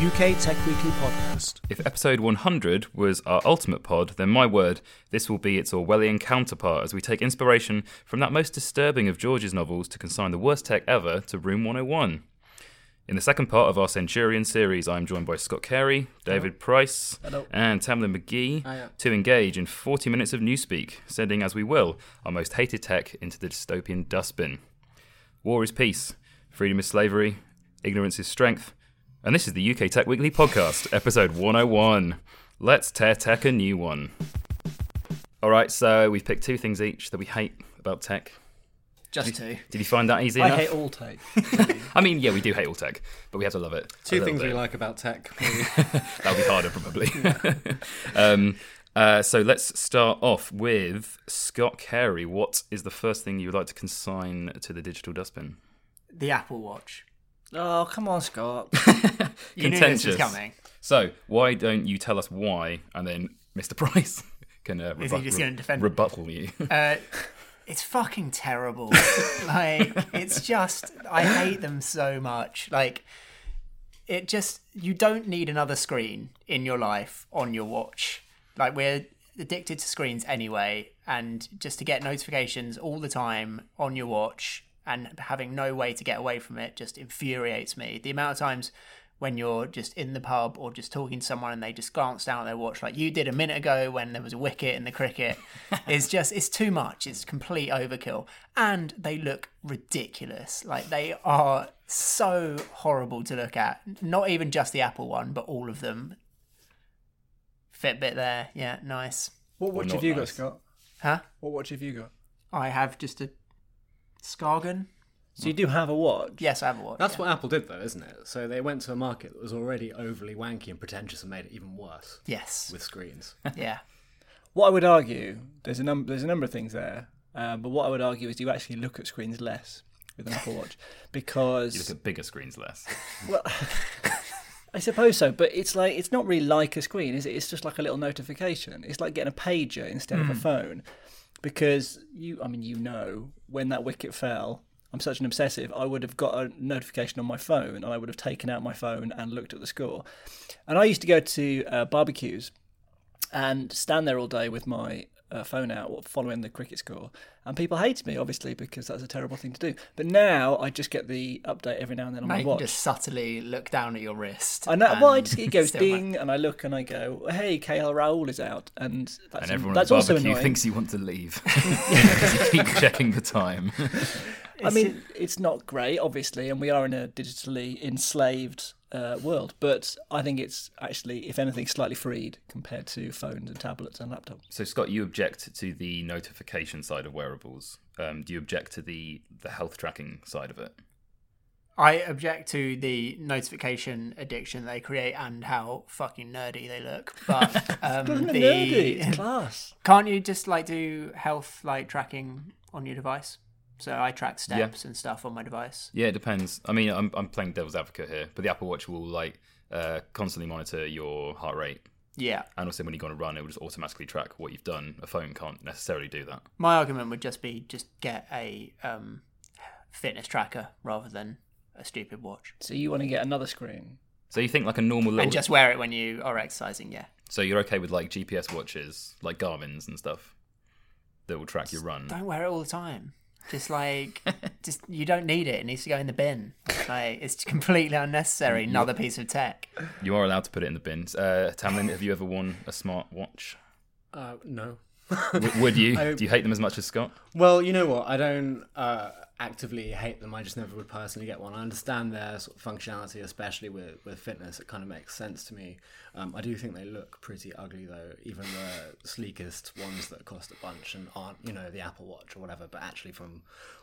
UK Tech Weekly Podcast. If episode 100 was our ultimate pod, then my word, this will be its Orwellian counterpart as we take inspiration from that most disturbing of George's novels to consign the worst tech ever to Room 101. In the second part of our Centurion series, I'm joined by Scott Carey, David Price, Hello. and Tamlin Magee ah, Hiya. to engage in 40 minutes of newspeak, sending as we will our most hated tech into the dystopian dustbin. War is peace, freedom is slavery, ignorance is strength, and this is the UK Tech Weekly podcast, episode 101. Let's tear tech a new one. All right, so we've picked two things each that we hate about tech. Just two. Did you find that easy I enough? hate all tech. I mean, yeah, we do hate all tech, but we have to love it. Two things we like about tech. That'll be harder, probably. um, uh, so let's start off with Scott Carey. What is the first thing you would like to consign to the digital dustbin? The Apple Watch. Oh, come on, Scott. You knew this Contentious. was coming. So why don't you tell us why, and then Mr. Price can uh, Is he just defend- rebuttal you? Uh, it's fucking terrible. like, it's just, I hate them so much. Like, it just, you don't need another screen in your life on your watch. Like, we're addicted to screens anyway, and just to get notifications all the time on your watch and having no way to get away from it just infuriates me. The amount of times when you're just in the pub or just talking to someone and they just glance down at their watch like you did a minute ago when there was a wicket in the cricket is just it's too much it's complete overkill and they look ridiculous like they are so horrible to look at not even just the apple one but all of them fitbit there yeah nice What watch have you got. Scott? huh What watch have you got? i have just a scargan So you do have a watch? yes i have a watch That's yeah. what Apple did, though, isn't it? So they went to a market that was already overly wanky and pretentious and made it even worse yes with screens. yeah What I would argue, there's a number, there's a number of things there, uh, but what I would argue is you actually look at screens less with an Apple Watch because you look at bigger screens less. Well, I suppose so, but it's like it's not really like a screen, is it? It's just like a little notification. It's like getting a pager instead of a phone, because you, I mean, you know, when that wicket fell. I'm such an obsessive. I would have got a notification on my phone, and I would have taken out my phone and looked at the score. And I used to go to uh, barbecues and stand there all day with my uh, phone out following the cricket score. And people hated me, obviously, because that's a terrible thing to do. But now I just get the update every now and then on Now my you can watch. just subtly look down at your wrist. I know. Well, I and just, it goes still like- ding, and I look and I go, "Hey, KL Rahul is out," and that's And everyone that's at the also barbecue annoying. thinks you want to leave because you keep checking the time. I mean, it's not great, obviously, and we are in a digitally enslaved uh, world. But I think it's actually, if anything, slightly freed compared to phones and tablets and laptops. So, Scott, you object to the notification side of wearables. Um, do you object to the the health tracking side of it? I object to the notification addiction they create and how fucking nerdy they look. But um, the nerdy? It's class. can't you just like do health like tracking on your device? So I track steps and stuff on my device. Yeah, it depends. I mean, I'm I'm playing devil's advocate here, but the Apple Watch will like uh, constantly monitor your heart rate, Yeah. and also when you go on a run, it will just automatically track what you've done. A phone can't necessarily do that. My argument would just be just get a um, fitness tracker rather than a stupid watch, So you want to get another screen? So you think like a normal little. and just wear it when you are exercising. Yeah. So you're okay with like GPS watches, like Garmin's and stuff, that will track your run. Don't wear it all the time. Just like, just you don't need it. It needs to go in the bin. Like it's completely unnecessary. Another piece of tech. You are allowed to put it in the bins. Uh, Tamlin, have you ever worn a smart watch? Uh, no. W- would you? I- Do you hate them as much as Scott? Well, you know what? I don't uh, actively hate them. I just never would personally get one. I understand their sort of functionality, especially with, with fitness. It kind of makes sense to me. Um, I do think they look pretty ugly, though. Even the sleekest ones that cost a bunch and aren't, you know, the Apple Watch or whatever. But actually, from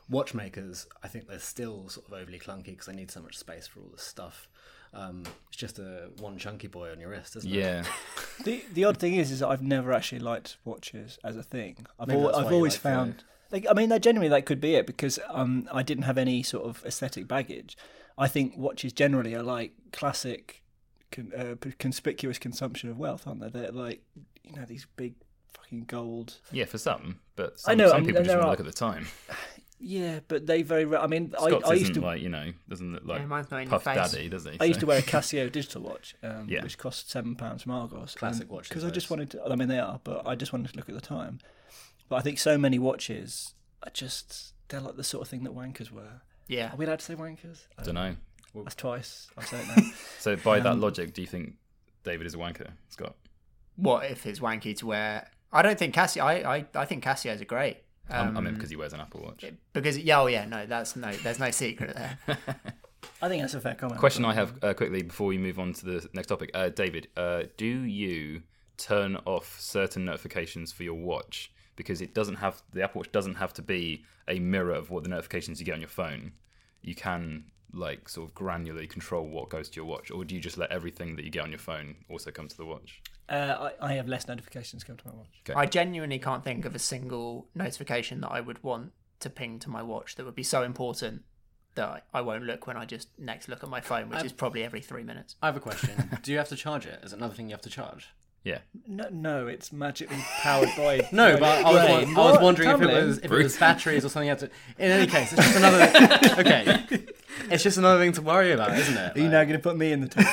watchmakers, I think they're still sort of overly clunky because they need so much space for all this stuff. Um, it's just a one chunky boy on your wrist, isn't it? Yeah. The the odd thing is, is that I've never actually liked watches as a thing. I've al- I've always like found. Like, I mean, that generally that could be it because um, I didn't have any sort of aesthetic baggage. I think watches generally are like classic, con- uh, conspicuous consumption of wealth, aren't they? They're like you know these big fucking gold. Yeah, for some, but some, I know, some and- people and just want to look at the time. Yeah, but they very. Re- I mean, I, Scott's I used isn't to. like you know doesn't look like Yeah, mine's not Puff. Daddy, does he? I used to wear a Casio digital watch, um, Yeah. which cost seven pounds from Argos. Classic watch Because I just wanted to. I mean, they are, but I just wanted to look at the time. But I think so many watches are just they're like the sort of thing that wankers wear. Yeah. Are we allowed to say wankers? I don't know. That's twice. I say it now. So by that Um, logic, do you think David is a wanker, Scott? What if it's wanky to wear? I don't think Casio. I I, I think Casios are great. Um, I Um, mean, because he wears an Apple Watch. because yeah, oh yeah, no, that's no, there's no secret there. I think that's a fair comment. Question I have uh, quickly before we move on to the next topic, uh, David. Uh, do you turn off certain notifications for your watch because it doesn't have the Apple Watch doesn't have to be a mirror of what the notifications you get on your phone. You can like sort of granularly control what goes to your watch, or do you just let everything that you get on your phone also come to the watch? Uh, I, I have less notifications come to my watch. Okay. I genuinely can't think of a single notification that I would want to ping to my watch that would be so important that I, I won't look when I just next look at my phone, which is probably every three minutes. I have a question. Do you have to charge it? Is it another thing you have to charge? Yeah. No, no, it's magically powered by. No, but I was, brain. I was What? wondering if it was if it was batteries or something. else. In any case, it's just another. okay, it's just another thing to worry about, isn't it? Are you Like- now going to put me in the top?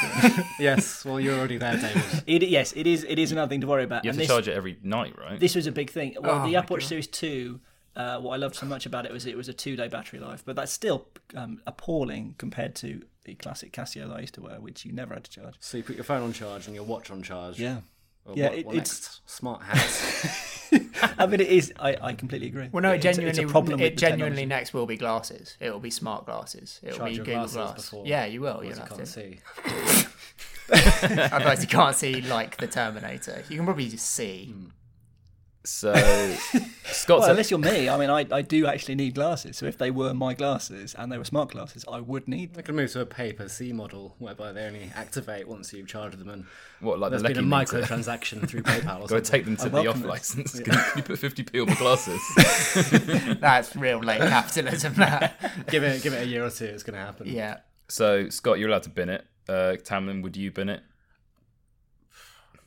yes. Well, you're already there, David. it, yes, it is. It is another thing to worry about. You have and to this, charge it every night, right? This was a big thing. Well, Oh the my Apple Watch God. Series Two. Uh, what I loved so much about it was it was a two-day battery life, but that's still um, appalling compared to the classic Casio that I used to wear, which you never had to charge. So you put your phone on charge and your watch on charge. Yeah, Well, Yeah, what, it- what it's- next? smart hats. I mean it is. I, I completely agree. Well, no, it genuinely, it's a problem. it genuinely next will be glasses. It will be smart glasses. It will be your Google glasses Glass. before. Yeah, you will. You'll have can't to. see. Otherwise, you can't see like the Terminator. You can probably just see. Hmm. So Scott Well, unless you're me, I mean, I, I do actually need glasses. So if they were my glasses and they were smart glasses, I would need They them. could move to a paper C model whereby they only activate once you've charged them, and what like there's the been a lucky meter? microtransaction through PayPal or Got to take them to I the off welcome license. Can, you, can you put 50p on my glasses? That's real late capitalism. That. give it give it a year or two, it's going to happen. yeah. so Scott, you're allowed to bin it. Uh, Tamlin, would you bin it?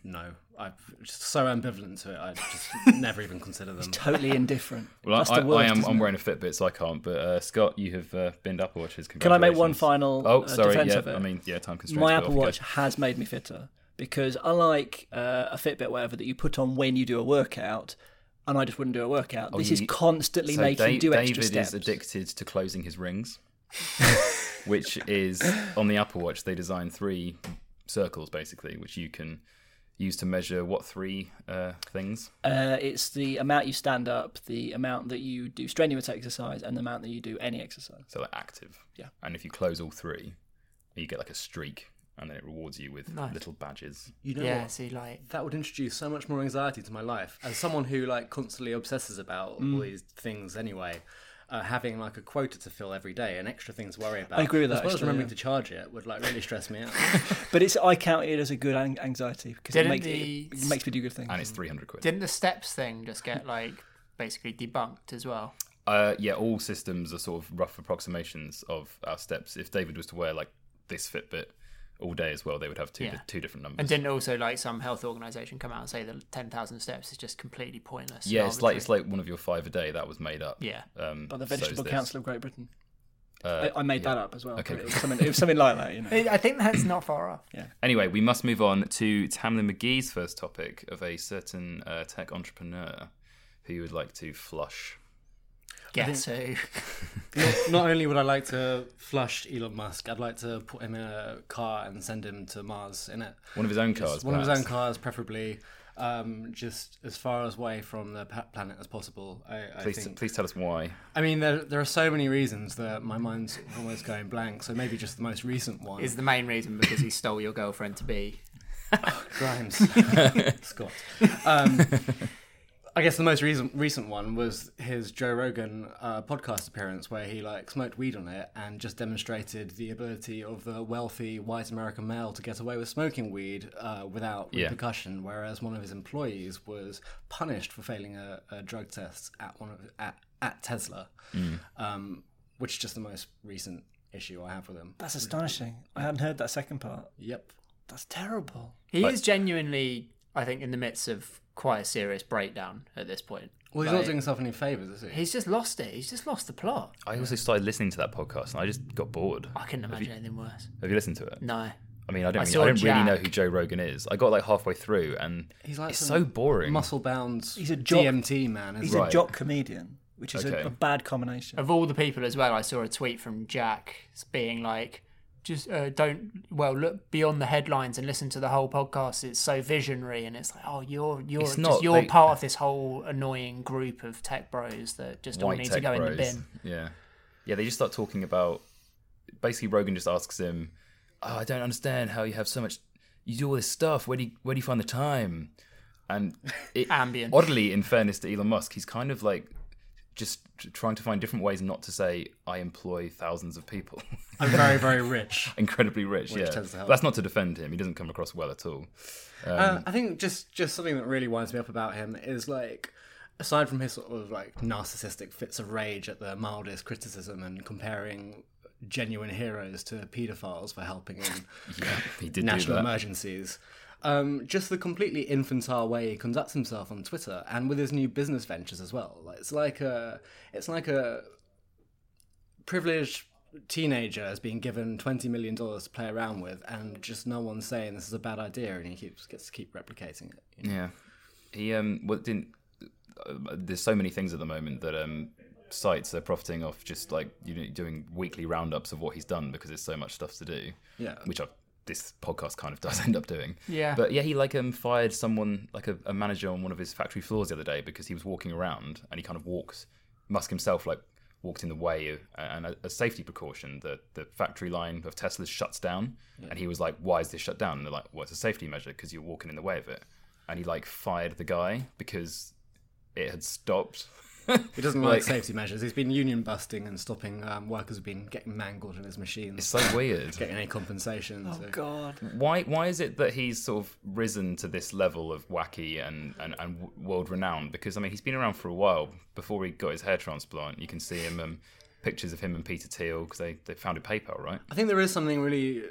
No, I'm just so ambivalent to it. I just never even consider them. Totally indifferent. Well, That's I, the worst, I am. I'm wearing a Fitbit, so I can't. But uh, Scott, you have uh, binned Apple Watches. Can I make one final Oh, uh, sorry. defense Yeah, of it? I mean, yeah, time constraints. my Apple off you go. Watch has made me fitter because unlike uh, a Fitbit, whatever that you put on when you do a workout, and I just wouldn't do a workout. Oh, this you- is constantly So making Da- you do David extra steps. is addicted to closing his rings, which is on the Apple Watch. They design three circles basically, which you can use to measure what three uh, things. Uh, it's the amount you stand up, the amount that you do strenuous exercise, and the amount that you do any exercise. So like active. Yeah. And if you close all three, you get like a streak, and then it rewards you with Nice. little badges. You know yeah. what? See, like. That would introduce so much more anxiety to my life. As someone who like constantly obsesses about all these things anyway, uh, having like a quota to fill every day, and extra things to worry about. I agree with as that, well as actually, remembering yeah. to charge it would like really stress me out. But it's I count it as a good an- anxiety because it Didn't makes, the- it, it makes me do good things. And it's 300 quid. Didn't the steps thing just get like basically debunked as well? Uh, yeah, all systems are sort of rough approximations of our steps. If David was to wear like this Fitbit all day as well, they would have two Yeah. two different numbers. And didn't also like some health organization come out and say that ten thousand steps is just completely pointless? yeah, it's like it's like one of your five a day that was made up. Yeah. Um, By the Vegetable this. Council of Great Britain. Uh, I, I made yeah. that up as well. Okay. It was, something, it was something like that, you know. I think that's not far off. Yeah. Anyway, we must move on to Tamlin Magee's first topic of a certain uh, tech entrepreneur who you would like to flush. Guess who? not, not only would I like to flush Elon Musk, I'd like to put him in a car and send him to Mars in it. One of his own Just cars. one of his own cars, preferably. Um, just as far away from the planet as possible. I, I Please, think. please tell us why. I mean, there there are so many reasons that my mind's almost going blank. So maybe just the most recent one. Is the main reason because he stole your girlfriend to be? oh, Grimes, Scott. Um, I guess the most recent recent one was his Joe Rogan uh, podcast appearance, where he like smoked weed on it and just demonstrated the ability of the wealthy white American male to get away with smoking weed uh, without Yeah. repercussion, whereas one of his employees was punished for failing a, a drug test at one of at, at Tesla, um, which is just the most recent issue I have with him. That's astonishing. I hadn't heard that second part. Yep. That's terrible. He is genuinely, I think, in the midst of quite a serious breakdown at this point. Well, he's Like, not doing himself any favors, is he? He's just lost it. He's just lost the plot. I also started listening to that podcast and I just got bored. I couldn't imagine anything worse. Have you listened to it? No. I mean, I don't, I really, I don't really know who Joe Rogan is. I got like halfway through and He's like it's so boring. muscle bound He's a jock- DMT man. He's? Right. a jock comedian, which is Okay. a, a bad combination. Of all the people as well, I saw a tweet from Jack being like, just uh, don't well look beyond the headlines and listen to the whole podcast. It's so visionary, and it's like, oh, you're you're It's just you're part of this whole annoying group of tech bros that just all need to go in the bin. Yeah. Yeah, they just start talking about. Basically, Rogan just asks him, oh, I don't understand how you have so much. You do all this stuff. Where do you, where do you find the time? And it, Ambient. oddly, in fairness to Elon Musk, he's kind of like just trying to find different ways not to say, I employ thousands of people. I'm very, very rich. Incredibly rich, Which yeah. tends to help. That's not to defend him. He doesn't come across well at all. uh, I think just just something that really winds me up about him is like, aside from his sort of like narcissistic fits of rage at the mildest criticism and comparing genuine heroes to paedophiles for helping in Yeah, he did national emergencies. Um, just the completely infantile way he conducts himself on Twitter and with his new business ventures as well. Like, it's like a, it's like a privileged teenager has been given twenty million dollars to play around with, and just no one's saying this is a bad idea, and he keeps gets to keep replicating it. you know? Yeah, he um, well, didn't. Uh, there's so many things at the moment that um, sites are profiting off just like you know doing weekly roundups of what he's done because there's so much stuff to do. Yeah. which I, this podcast kind of does end up doing. Yeah. but yeah, he like um fired someone like a, a manager on one of his factory floors the other day because he was walking around and he kind of walked. Musk himself like walked in the way of, and a, a safety precaution the the factory line of Tesla's shuts down and he was like why is this shut down and they're like well it's a safety measure because you're walking in the way of it and he like fired the guy because it had stopped He doesn't like, Like- safety measures. He's been union busting and stopping um, workers who've been getting mangled in his machines, it's so weird getting any compensation. oh so. God! why why is it that he's sort of risen to this level of wacky and, and, and world renowned? Because I mean, he's been around for a while. Before he got his hair transplant, you can see him um, pictures of him and Peter Thiel because they, they founded PayPal, right? I think there is something really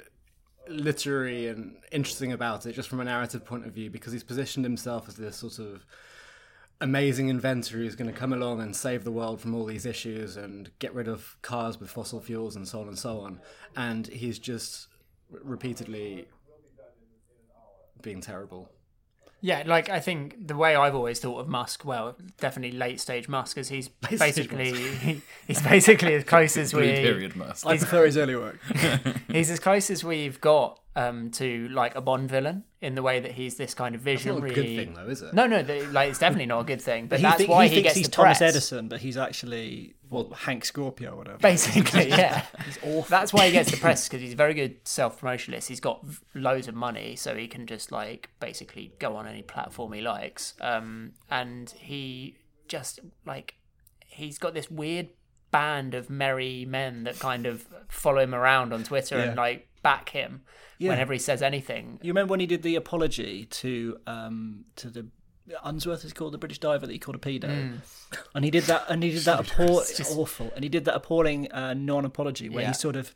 literary and interesting about it, just from a narrative point of view, because he's positioned himself as this sort of amazing inventor who's going to come along and save the world from all these issues and get rid of cars with fossil fuels and so on and so on. And he's just repeatedly being terrible. Yeah, like I think the way I've always thought of Musk, well, definitely late stage Musk, is he's stage basically he, he's basically as close as we period must. I prefer his early work. he's as close as we've got um, to like a Bond villain in the way that he's this kind of visionary. a good thing, though, is it? No, no, the, like it's definitely not a good thing. But he that's think- why he he, thinks gets he's Thomas press. Edison, but he's actually well Hank Scorpio or whatever. Basically, yeah. That's why he gets the press because he's a very good self promotionalist. He's got loads of money, so he can just like basically go on any platform he likes. Um, and he just like he's got this weird band of merry men that kind of follow him around on Twitter and like back him Yeah. whenever he says anything. You remember when he did the apology to um to the Unsworth is called the British diver that he called a pedo, Hmm. and he did that and he did that appall- awful, and he did that appalling uh, non-apology where Yeah. he sort of.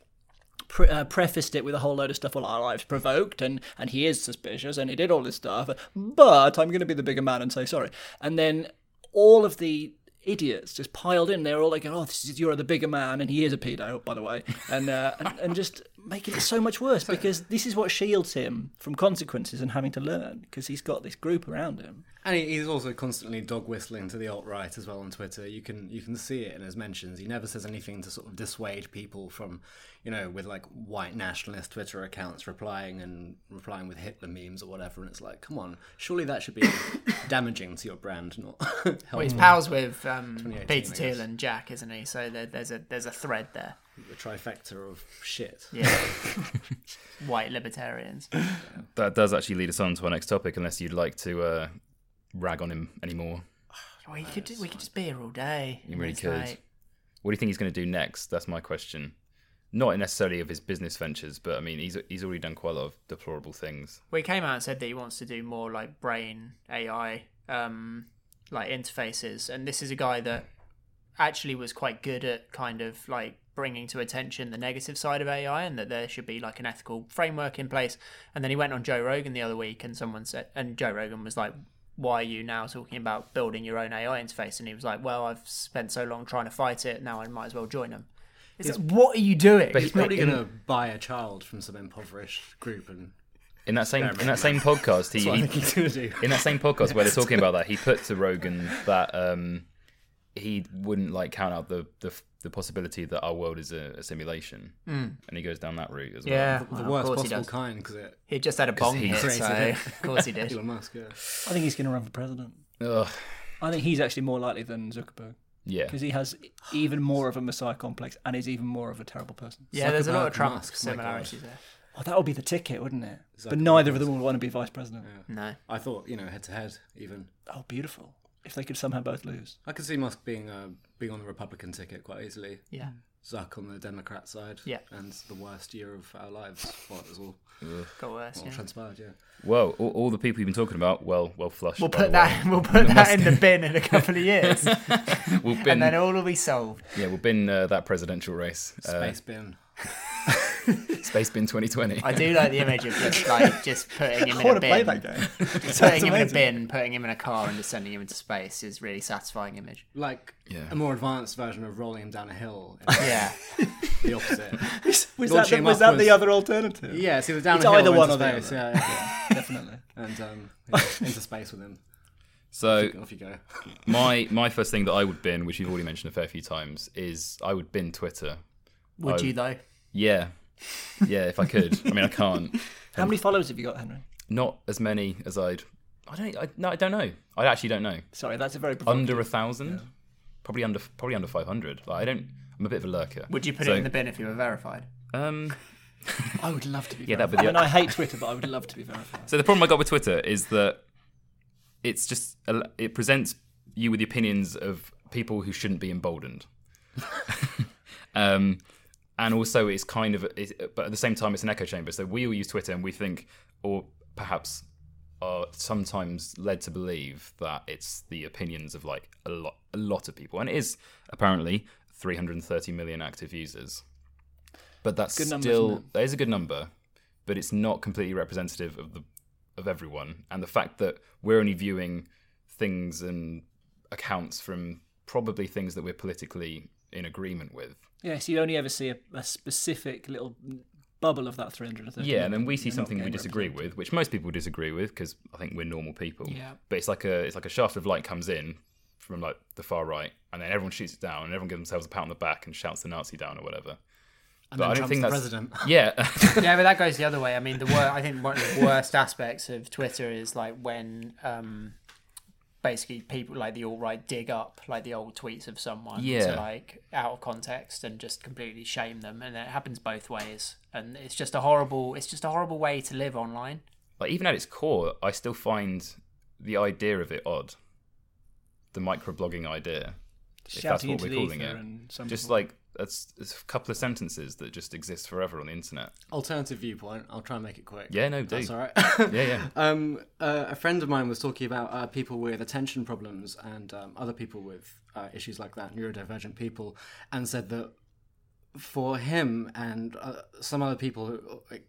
Pre- uh, prefaced it with a whole load of stuff. Well, our lives provoked, and and he is suspicious, and he did all this stuff. But I'm going to be the bigger man and say sorry. And then all of the idiots just piled in. They're all like, "Oh, this is you're the bigger man," and he is a pedo, by the way, and uh, and, and just making it so much worse because this is what shields him from consequences and having to learn because he's got this group around him. And he's also constantly dog whistling to the alt right as well on Twitter. You can you can see it in his mentions. He never says anything to sort of dissuade people from, you know, with like white nationalist Twitter accounts replying and replying with Hitler memes or whatever. And it's like, come on, surely that should be damaging to your brand, not Well, he's pals with um, Peter I Thiel and Jack, isn't he? So there, there's a there's a thread there. the trifecta of shit. Yeah, white libertarians. That does actually lead us on to our next topic, unless you'd like to uh, rag on him anymore. We could we could just be here all day. You really It's could. like- What do you think he's going to do next? That's my question. Not necessarily of his business ventures, but I mean, he's he's already done quite a lot of deplorable things. Well, he came out and said that he wants to do more like brain AI, um, like interfaces, and this is a guy that actually was quite good at kind of like bringing to attention the negative side of AI, and that there should be like an ethical framework in place. And then he went on Joe Rogan the other week, and someone said, and Joe Rogan was like. Why are you now talking about building your own AI interface? And he was like, "Well, I've spent so long trying to fight it. Now I might as well join them." It's like, what are you doing? But He's probably going to buy a child from some impoverished group and In that same in that same podcast, he, that's what I he think he's going to do. in that same podcast where they're talking about that, he put to Rogan that um, he wouldn't like count out the, the the possibility that our world is a, a simulation, hmm. and he goes down that route as well. yeah, The well, worst course he possible kind because He just had a bong he's hit, so created it. of course he did. Elon Musk. Yeah. I think he's going to run for president. Ugh. I think he's actually more likely than Zuckerberg Yeah. because he has even more of a messiah complex and is even more of a terrible person. Yeah, there's a lot of Zuckerberg, Trump Musk, similarities there. Oh, that would be the ticket, wouldn't it? but neither of them would want to be vice president. No. I thought you know head to head even. Oh, beautiful! If they could somehow both lose. I could see Musk being uh, being on the Republican ticket quite easily. Yeah. Zuck on the Democrat side. Yeah. And the worst year of our lives. Well, it was all, Got worse. all Yeah. transpired, yeah. Well, all, all the people you've been talking about, well, well flushed. We'll put that. way. We'll put that in the bin in a couple of years, We'll bin, and then all will be solved. yeah, we'll bin uh, that presidential race. Uh, Space bin. Space bin 2020. I do like the image of just like just putting him I in a want to play bin, that game. just putting him in a bin, putting him in a car, and just sending him into space is really satisfying image. Like Yeah. a more advanced version of rolling him down a hill. Yeah. the opposite. was that, the, was that the other alternative? Yeah, it's either down It's a hill either or one of or the space. other. Yeah, yeah. definitely. and um, yeah, into space with him. So Off you go. my my first thing that I would bin, which you've already mentioned a fair few times, is I would bin Twitter. Would Oh. you though? Yeah, yeah, if I could. I mean, I can't. How many followers have you got, Henry? Not as many as I'd. I don't. I, no, I don't know. I actually don't know. Sorry, that's a very. Under a thousand, probably under probably under five hundred. Like, I don't. I'm a bit of a lurker. Would you put So, it in the bin if you were verified? Um. I would love to be. Yeah, that would be I mean, I hate Twitter, but I would love to be verified. So the problem I got with Twitter is that it's just it presents you with the opinions of people who shouldn't be emboldened. um, and also it's kind of, it, but at the same time it's an echo chamber. So we all use Twitter and we think, or perhaps are sometimes led to believe that it's the opinions of like a lot, a lot of people, and it is apparently 330 million active users. But that's Good still that is a good number, but it's not completely representative of the of everyone. And the fact that we're only viewing things and accounts from probably things that we're politically in agreement with. Yes, you only ever see a, a specific little bubble of that 330. Yeah, and then we see something we disagree represented. with, which most people disagree with because I think we're normal people. Yeah. But it's like a it's like a shaft of light comes in from like the far right, and then everyone shoots it down, and everyone gives themselves a pat on the back and shouts the Nazi down or whatever. And But then I don't Trump's think the that's president. yeah. yeah, but that goes the other way. I mean, the wor- I think one of the worst aspects of Twitter is like when um, basically people like the alt right dig up like the old tweets of someone Yeah. to like out of context and just completely shame them, and it happens both ways. And it's just a horrible. It's just a horrible way to live online. like even at its core, I still find the idea of it odd. The microblogging idea, if that's what we're calling it, and some just people- like that's a couple of sentences that just exist forever on the internet. Alternative viewpoint. I'll try and make it quick. Yeah, no, do. That's all right. Yeah, yeah. Um, uh, a friend of mine was talking about uh, people with attention problems and um, other people with uh, issues like that, neurodivergent people, and said that for him and uh, some other people who, like,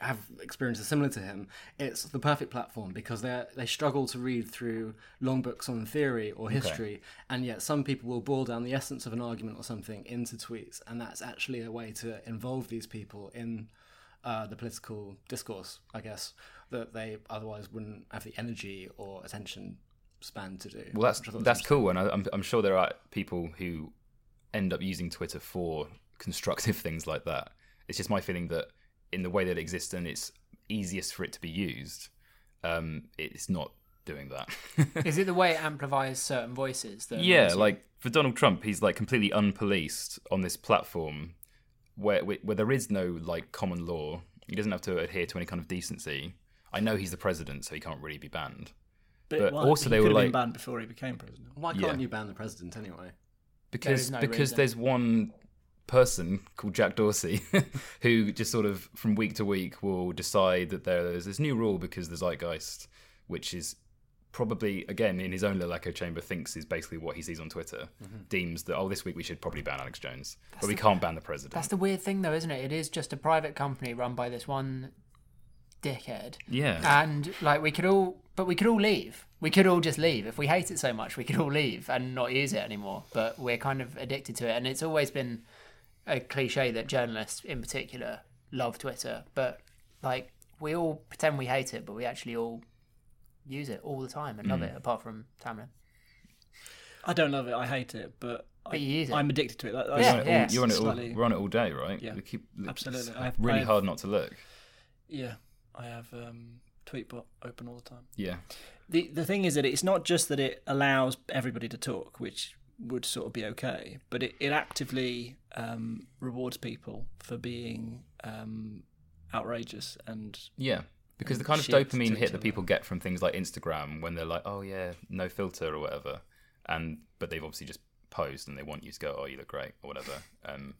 have experiences similar to him, it's the perfect platform because they they struggle to read through long books on theory or history, and yet some people will boil down the essence of an argument or something into tweets, and that's actually a way to involve these people in uh, the political discourse, I guess, that they otherwise wouldn't have the energy or attention span to do. Well, that's which I thought was that's cool, and I, I'm I'm sure there are people who end up using Twitter for constructive things like that. It's just my feeling that in the way that it exists and it's easiest for it to be used, um, it's not doing that. Is it the way it amplifies certain voices? That yeah, like for Donald Trump, he's like completely unpoliced on this platform where where there is no like common law. He doesn't have to adhere to any kind of decency. I know he's the president, so he can't really be banned. But why? also he they could were have been like- banned before he became president. Why can't you ban the president anyway? because is no because reason. there's one person called Jack Dorsey who just sort of from week to week will decide that there's this new rule because the zeitgeist, which is probably again in his own little echo chamber thinks is basically what he sees on Twitter, mm-hmm. deems that oh this week we should probably ban Alex Jones, but we can't ban the president. That's the weird thing, though, isn't it? It is just a private company run by this one dickhead. yeah, And like we could all, but we could all leave. We could all just leave if we hate it so much. We could all leave and not use it anymore. But we're kind of addicted to it, and it's always been a cliche that journalists, in particular, love Twitter. But like we all pretend we hate it, but we actually all use it all the time and Mm. love it. Apart from Tamlin. I don't love it. I hate it, but, I, you use it. I'm addicted to it. That, You're that's, on it all- yeah. you're on it all, Slightly- we're on it all day, right? Yeah, we keep absolutely. It's I have- really I have- hard not to look. yeah, I have um, Tweetbot open all the time. Yeah, The the thing is that it's not just that it allows everybody to talk, which would sort of be okay, but it, it actively um, rewards people for being um, outrageous and Yeah, because the kind of dopamine hit that people get from things like Instagram when they're like, "Oh yeah, no filter" or whatever, and but they've obviously just posed and they want you to go, "Oh, you look great" or whatever. Um,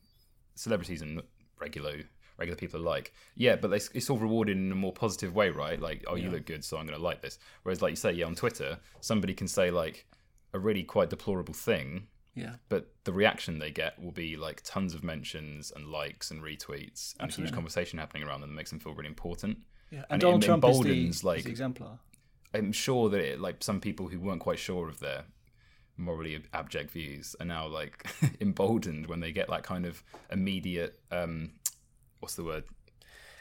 celebrities and regular regular people alike, yeah, but it's, it's all rewarded in a more positive way, right? Like, "Oh, you look good, so I'm going to like this." Whereas, like you say, yeah, on Twitter, somebody can say like a really quite deplorable thing, yeah, but the reaction they get will be like tons of mentions and likes and retweets and a huge conversation happening around them that makes them feel really important. yeah. And And, it Donald Trump is the, emboldens, is like- the exemplar. I'm sure that it, like some people who weren't quite sure of their morally abject views are now like emboldened when they get that kind of immediate um what's the word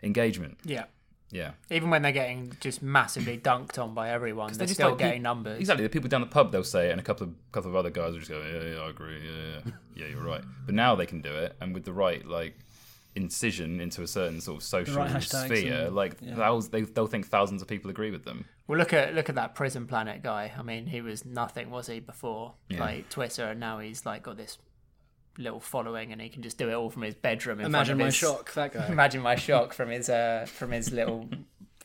engagement Yeah. Yeah Even when they're getting just massively dunked on by everyone, they're just still like getting numbers. exactly the people down the pub they'll say it and a couple of couple of other guys will just go yeah yeah I agree yeah yeah yeah you're right but now they can do it and with the right like incision into a certain sort of social right sphere and- like yeah. thousands, they, they'll think thousands of people agree with them Well, look at look at that Prison Planet guy. I mean, he was nothing, was he, before Yeah. like Twitter, and now he's like got this little following, and he can just do it all from his bedroom. In Imagine front my his, shock, that guy. Imagine my shock from his uh from his little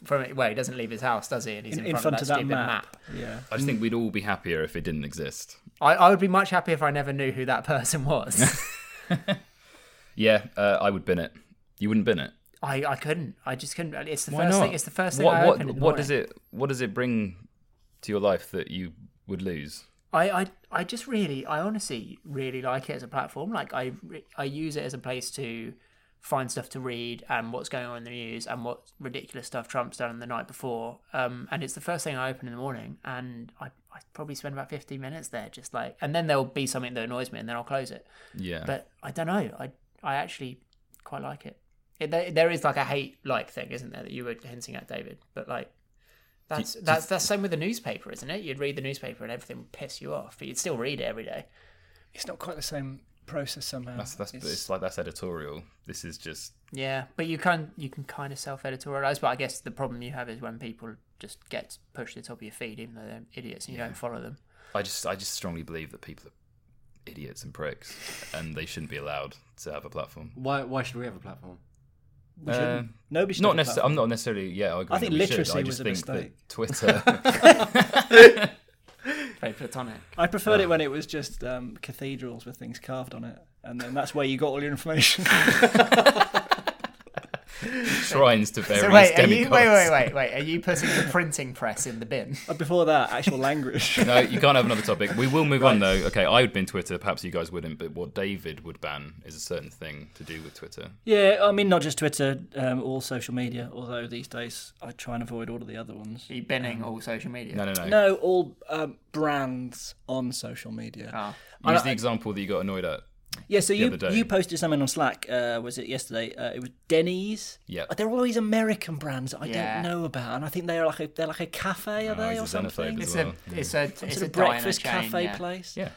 from well, he doesn't leave his house, does he? And he's In, in, in front of of that, that stupid map. map. Yeah. I just think we'd all be happier if it didn't exist I, I would be much happier if I never knew who that person was. yeah uh, I would bin it you wouldn't bin it I, I couldn't. I just couldn't. It's the Why first not? thing. It's the first thing what, I what, open in the what does it what does it bring to your life that you would lose I, I, I just really, I honestly really like it as a platform. Like I, I use it as a place to find stuff to read and what's going on in the news and what ridiculous stuff Trump's done the night before. Um, and it's the first thing I open in the morning, and I, I probably spend about fifteen minutes there, just like, and then there'll be something that annoys me, and then I'll close it. yeah But I don't know. I, I actually quite like it. it there, there is like a hate like thing, isn't there, that you were hinting at, David? But like. That's that's that's same with the newspaper, isn't it? You'd read the newspaper and everything would piss you off, but you'd still read it every day. It's not quite the same process somehow. that's that's It's- it's, like that's editorial this is just Yeah, but you can you can kind of self editorialize. But I guess the problem you have is when people just get pushed to the top of your feed, even though they're idiots and you don't follow them. I just I just strongly believe that people are idiots and pricks and they shouldn't be allowed to have a platform Why, why should we have a platform? We shouldn't. Uh, Nobody should not necessarily. I'm not necessarily. Yeah, I, agree I think that we should. literacy I was just a think mistake. that Twitter. Very platonic. I preferred it when it was just um, cathedrals with things carved on it, and then that's where you got all your information. shrines to various So wait, are demigods. you, wait, wait, wait, wait. Are you putting the printing press in the bin? But before that, actual language. No, you can't have another topic. We will move on though. Okay, I would ban Twitter. Perhaps you guys wouldn't, but what David would ban is a certain thing to do with Twitter. yeah, I mean, not just Twitter, um, all social media. Although these days I try and avoid all of the other ones. Are you binning all social media? No, no, no. No, all um, brands on social media. Oh. Use the example that you got annoyed at. Yeah, so you you posted something on Slack. Uh, was it yesterday? Uh, it was Denny's. Yeah. they're all these American brands that I Yeah. don't know about, and I think they're like a they're like a cafe, are Oh, they, or something? It's as a, well. it's a, it's Sort a of breakfast chain, cafe yeah. place. Yeah,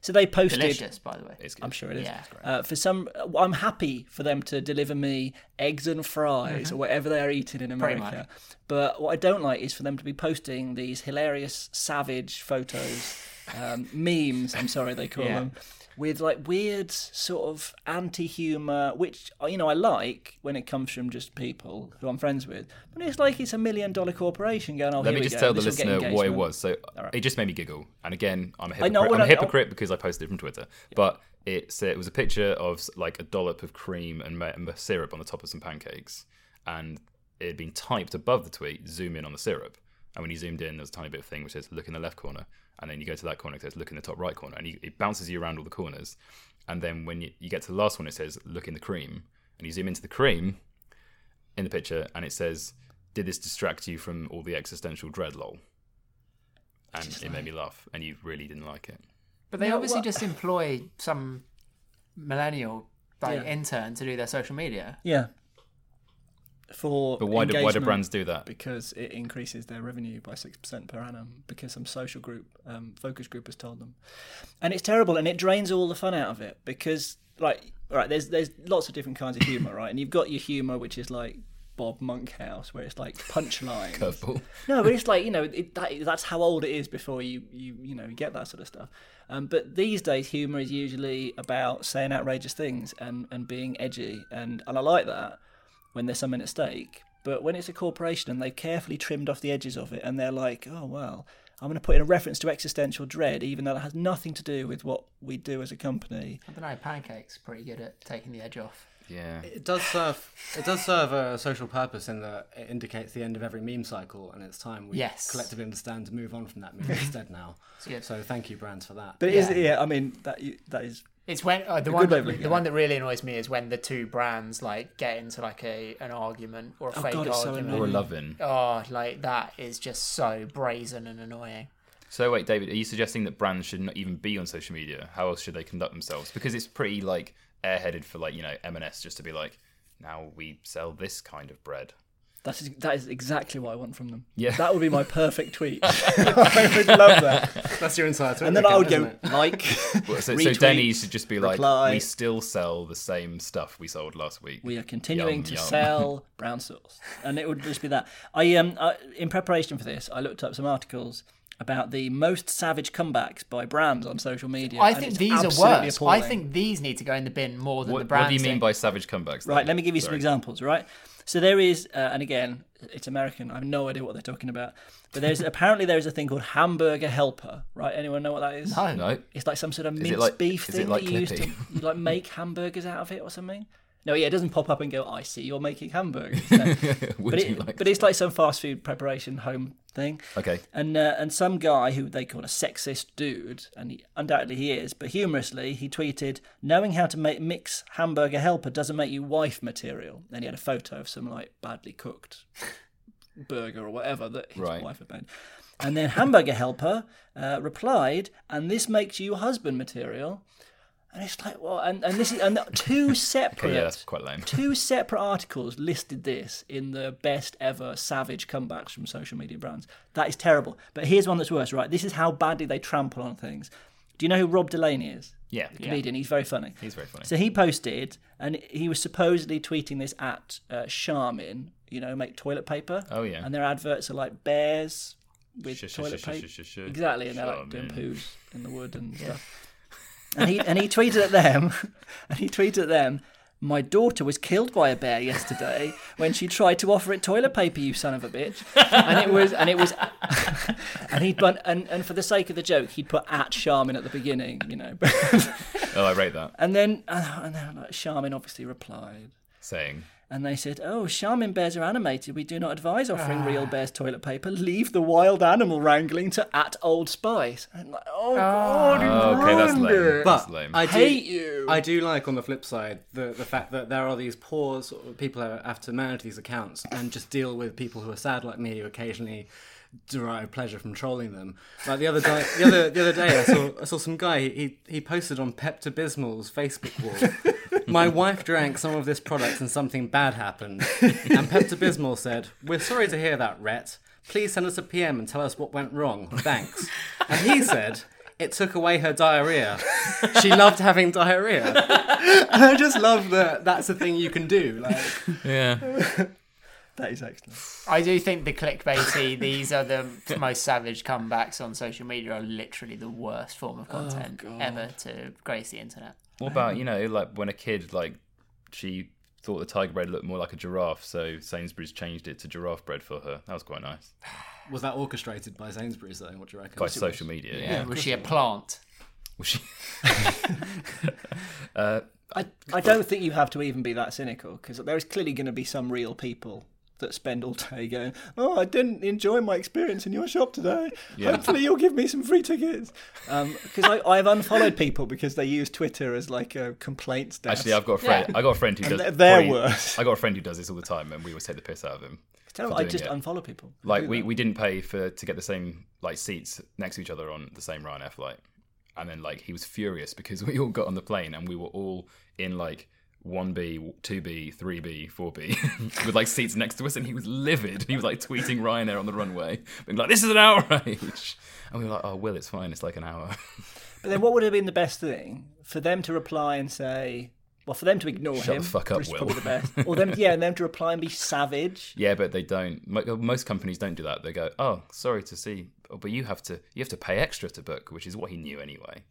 So they posted. Delicious, by the way. it's good. I'm sure it is. Yeah. Uh, for some, I'm happy for them to deliver me eggs and fries or whatever they are eating in Mm-hmm. America. But what I don't like is for them to be posting these hilarious, savage photos, um, memes. I'm sorry they call Yeah. them, with like weird sort of anti-humor, which uh, you know I like when it comes from just people who I'm friends with. But it's like it's a million-dollar corporation going. Oh, Let me just go, tell the this get listener what it was. So it just made me giggle. And again, I'm a hypocrite. know, I'm well, a I- hypocrite because I posted it from Twitter. But it's it was a picture of like a dollop of cream and, syrup on the top of some pancakes, and it had been typed above the tweet. Zoom in on the syrup, and when you zoomed in, there was a tiny bit of thing which says "look in the left corner," and then you go to that corner, it says "look in the top right corner," and you, it bounces you around all the corners. And then when you, you get to the last one, it says "look in the cream," and you zoom into the cream in the picture, and it says, "Did this distract you from all the existential dread, lol?" And it made me laugh, and you really didn't like it. But they No, obviously what- just employ some millennial like Yeah. intern to do their social media. Yeah. For But why do, why do brands do that? because it increases their revenue by 6% per annum because some social group um, focus group has told them and it's terrible and it drains all the fun out of it because like right there's there's lots of different kinds of humor right and you've got your humor which is like Bob Monkhouse where it's like punchline. Curveball. no, but it's like you know it, that, that's how old it is before you you you know you get that sort of stuff. Um, but these days, humor is usually about saying outrageous things and and being edgy, and and I like that when there's something at stake. But when it's a corporation and they've carefully trimmed off the edges of it, and they're like, oh well, I'm going to put in a reference to existential dread, even though that has nothing to do with what we do as a company. I don't know. Pancakes pretty good at taking the edge off. Yeah. It does serve. It does serve a social purpose in that it indicates the end of every meme cycle, and it's time we Yes. collectively understand to move on from that meme instead now. good. So thank you, brands, for that. But it is Yeah. yeah, I mean that that is It's when uh, the good one way of looking the one that really annoys me is when the two brands like get into like a an argument or a Oh, fake God, it's so argument. Or a loving. oh, like that is just so brazen and annoying. So wait, David, are you suggesting that brands should not even be on social media? How else should they conduct themselves? Because it's pretty like airheaded for like you know M&S just to be like, now we sell this kind of bread. That is that is exactly what I want from them. Yeah. that would be my perfect tweet. I would love that. That's your entire insight. And then I would go like, Well, so, so Denny's should just be like, reply. we still sell the same stuff we sold last week. We are continuing Yum, to yum. sell brown sauce, and it would just be that. I um, I, in preparation for this, I looked up some articles about the most savage comebacks by brands on social media. I think these are absolutely worse. appalling. I think these need to go in the bin more than What, the brands. what do you mean thing. by savage comebacks? Right, let me give you some examples, right? So there is, uh, and again, it's American. I have no idea what they're talking about. But there's apparently there is a thing called hamburger helper, right? Anyone know what that is? No. No. It's like some sort of minced like- beef thing like that you use to you like make hamburgers out of it or something. No, yeah, it doesn't pop up and go. I see you're making hamburgers. No. But, it, like? but it's like some fast food preparation home thing. Okay. And uh, and some guy who they call a sexist dude, and he, undoubtedly he is, but humorously he tweeted, "Knowing how to make mix hamburger helper doesn't make you wife material." Then he had a photo of some like badly cooked burger or whatever that his Right. wife had made. And then hamburger helper uh, replied, "And this makes you husband material." And it's like, well, and, and this is and two separate Okay, yeah, that's quite lame. two separate articles listed this in the best ever savage comebacks from social media brands. That is terrible. But here's one that's worse, right? This is how badly they trample on things. Do you know who Rob Delaney is? Yeah. The comedian. He's very funny. He's very funny. So he posted, and he was supposedly tweeting this at uh, Charmin, you know, make toilet paper. Oh, yeah. And their adverts are like bears with Sh- toilet sh- paper. sh- Exactly, and they're like doing poos in the wood and stuff. And he and he tweeted at them, and he tweeted at them. My daughter was killed by a bear yesterday when she tried to offer it toilet paper. You son of a bitch! And it was, and it was, and he'd put, and, and for the sake of the joke, he'd put at Charmin at the beginning, you know. Oh, I rate that. and then, uh, and then like, Charmin obviously replied, Saying. And they said, "Oh, Charmin bears are animated. We do not advise offering Ah. real bears toilet paper. Leave the wild animal wrangling to at Old Spice." And like, oh God, you Oh, okay, that's lame. it. That's But lame. I do, Hate you. I do like on the flip side the the fact that there are these poor sort of people who have to manage these accounts and just deal with people who are sad like me who occasionally derive pleasure from trolling them. Like the other day, the other the other day, I saw I saw some guy he he posted on Pepto Bismol's Facebook wall. My wife drank some of this product and something bad happened. And Pepto Bismol said, "We're sorry to hear that, Rhett. Please send us a PM and tell us what went wrong. Thanks." And he said. It took away her diarrhea. She loved having diarrhea. And I just love that that's a thing you can do. Like, yeah. that is excellent. I do think the clickbaity, these are the most savage comebacks on social media, are literally the worst form of oh, content ever to grace the internet. What about you know, like when a kid like she thought the tiger bread looked more like a giraffe, so Sainsbury's changed it to giraffe bread for her. That was quite nice. was that orchestrated by Sainsbury's though? What do you reckon? By social media, yeah. Was she a plant? Was she? Uh, I, I don't think you have to even be that cynical because there is clearly going to be some real people that spend all day going, "Oh, I didn't enjoy my experience in your shop today. Yeah. Hopefully, you'll give me some free tickets." Um, because I I've unfollowed people because they use Twitter as like a complaints desk. Actually, I've got a friend. I got a friend who does. they're- they're probably- worse. I got a friend who does this all the time, and we always take the piss out of him. Tell I just it. unfollow people. Like we, that. we didn't pay for to get the same like seats next to each other on the same Ryanair flight, and then like he was furious because we all got on the plane and we were all in like one B, two B, three B, four B, with like seats next to us, and he was livid. He was like tweeting Ryanair on the runway, being like, "This is an outrage," and we were like, "Oh, Will, it's fine. It's like an hour." But then, what would have been the best thing for them to reply and say? Well, for them to ignore Shut him, the fuck up, Will. probably the best. Or them, yeah, and them to reply and be savage. yeah, but they don't. Uh, most companies don't do that. They go, "Oh, sorry to see, but you have to you have to pay extra to book," which is what he knew anyway.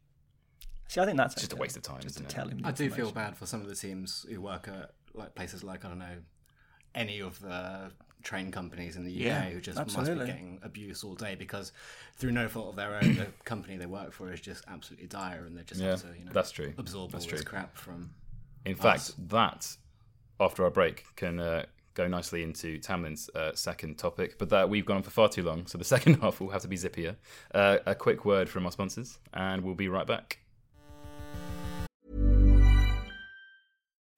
See, I think that's Just a waste of time, just isn't to it? tell him. I do feel bad for some of the teams who work at like places like I don't know any of the train companies in the UK Yeah, who just must be getting abuse all day because through no fault of their own, the company they work for is just absolutely dire, and they just Yeah, have to you know that's true. absorb That's all this crap from. In fact, that after our break can uh, go nicely into Tamlin's uh, second topic, but that we've gone on for far too long, so the second half will have to be zippier. Uh, a quick word from our sponsors, and we'll be right back.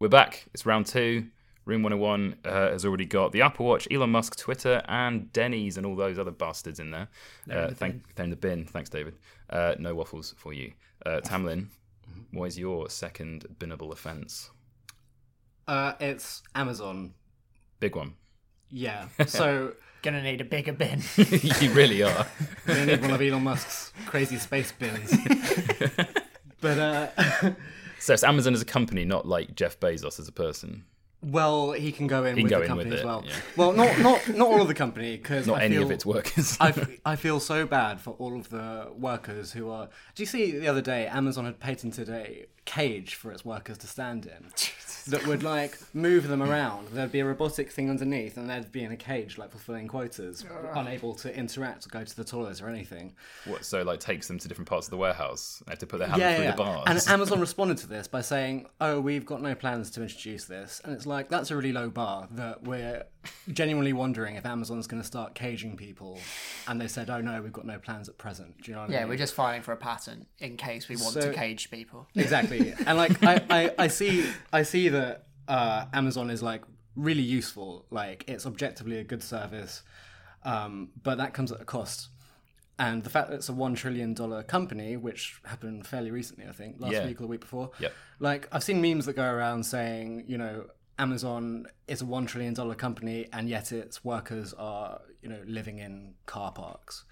We're back. It's round two. Room 101 uh, has already got the Apple Watch, Elon Musk, Twitter, and Denny's and all those other bastards in there. Uh, thank, they're in the bin. Thanks, David. Uh, no waffles for you. Uh, Tamlin, what is your second binnable offence? Uh, it's Amazon. Big one. Yeah. So Gonna need a bigger bin. you really are. they need one of Elon Musk's crazy space bins. but uh, So it's Amazon as a company, not like Jeff Bezos as a person. well, he can go in can with go the in company with as it, well. yeah. Well, not not not all of the company because Not I any feel, of its workers. I, f- I feel so bad for all of the workers who are. Do you see the other day Amazon had patented a cage for its workers to stand in that would like move them around. There'd be a robotic thing underneath, and they'd be in a cage like fulfilling quotas, unable to interact or go to the toilets or anything. what, so like takes them to different parts of the warehouse. They have to put their hand Yeah, through yeah. the bars. And Amazon responded to this by saying, "Oh, we've got no plans to introduce this." And it's like that's a really low bar that we're genuinely wondering if Amazon's going to start caging people. And they said, "Oh no, we've got no plans at present." Do you know what I yeah, mean? we're just filing for a patent in case we want So- to cage people. exactly. And like I, I, I see I see that uh, Amazon is like really useful. Like it's objectively a good service, um, but that comes at a cost. And the fact that it's a one trillion dollar company, which happened fairly recently, I think, last Yeah. week or the week before. Yep. Like I've seen memes that go around saying, you know, Amazon is a one trillion dollar company, and yet its workers are, you know, living in car parks.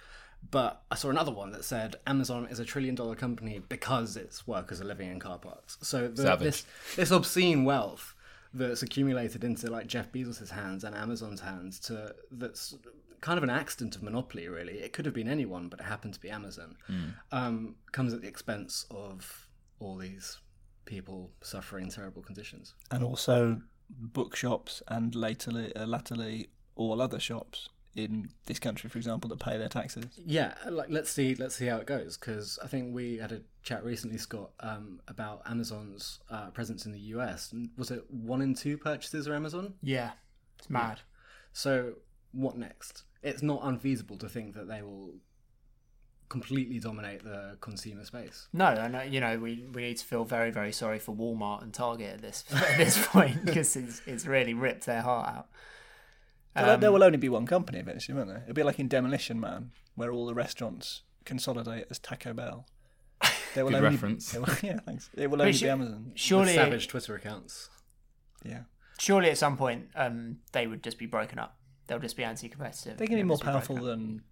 But I saw another one that said Amazon is a trillion dollar company because its workers are living in car parks. So the, this this obscene wealth that's accumulated into like Jeff Bezos' hands and Amazon's hands to that's kind of an accident of monopoly really. It could have been anyone but it happened to be Amazon. Um, comes at the expense of all these people suffering terrible conditions. And also bookshops and latterly, uh, latterly all other shops in this country, for example, that pay their taxes. yeah like let's see let's see how it goes because I think we had a chat recently Scott um, about Amazon's uh, presence in the US was it one in two purchases are Amazon Yeah, it's mad. So what next? It's not unfeasible to think that they will completely dominate the consumer space. No, I know. You know, we, we need to feel very very sorry for Walmart and Target at this at this point because it's it's really ripped their heart out. But Um, there will only be one company eventually, won't there? It'll be like in Demolition Man, where all the restaurants consolidate as Taco Bell. There will Good only, reference. it will- yeah, thanks. It will only sh- be Amazon. Surely, With savage Twitter accounts. Yeah, surely at some point, um, they would just be broken up. They'll just be anti-competitive. they can be more powerful up. than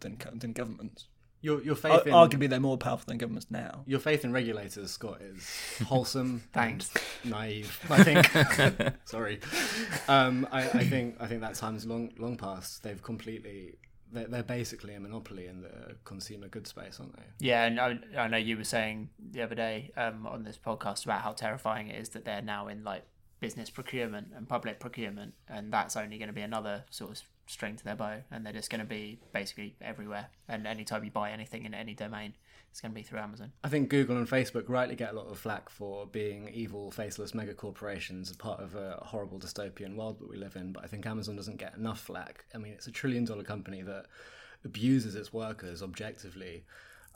than than governments. Your your Ar- faith in Arguably, they're more powerful than governments now. your faith in regulators, Scott, is wholesome Thanks. and naive. I think. Sorry. Um, I, I think I think that time's long long past. They've completely. They're, they're basically a monopoly in the consumer goods space, aren't they? Yeah, and I, I know you were saying the other day um, on this podcast about how terrifying it is that they're now in like business procurement and public procurement, and that's only going to be another sort of string to their bow, and they're just going to be basically everywhere. And anytime you buy anything in any domain, it's going to be through Amazon. I think Google and Facebook rightly get a lot of flack for being evil, faceless mega corporations, a part of a horrible dystopian world that we live in. But I think Amazon doesn't get enough flack. I mean, it's a trillion dollar company that abuses its workers objectively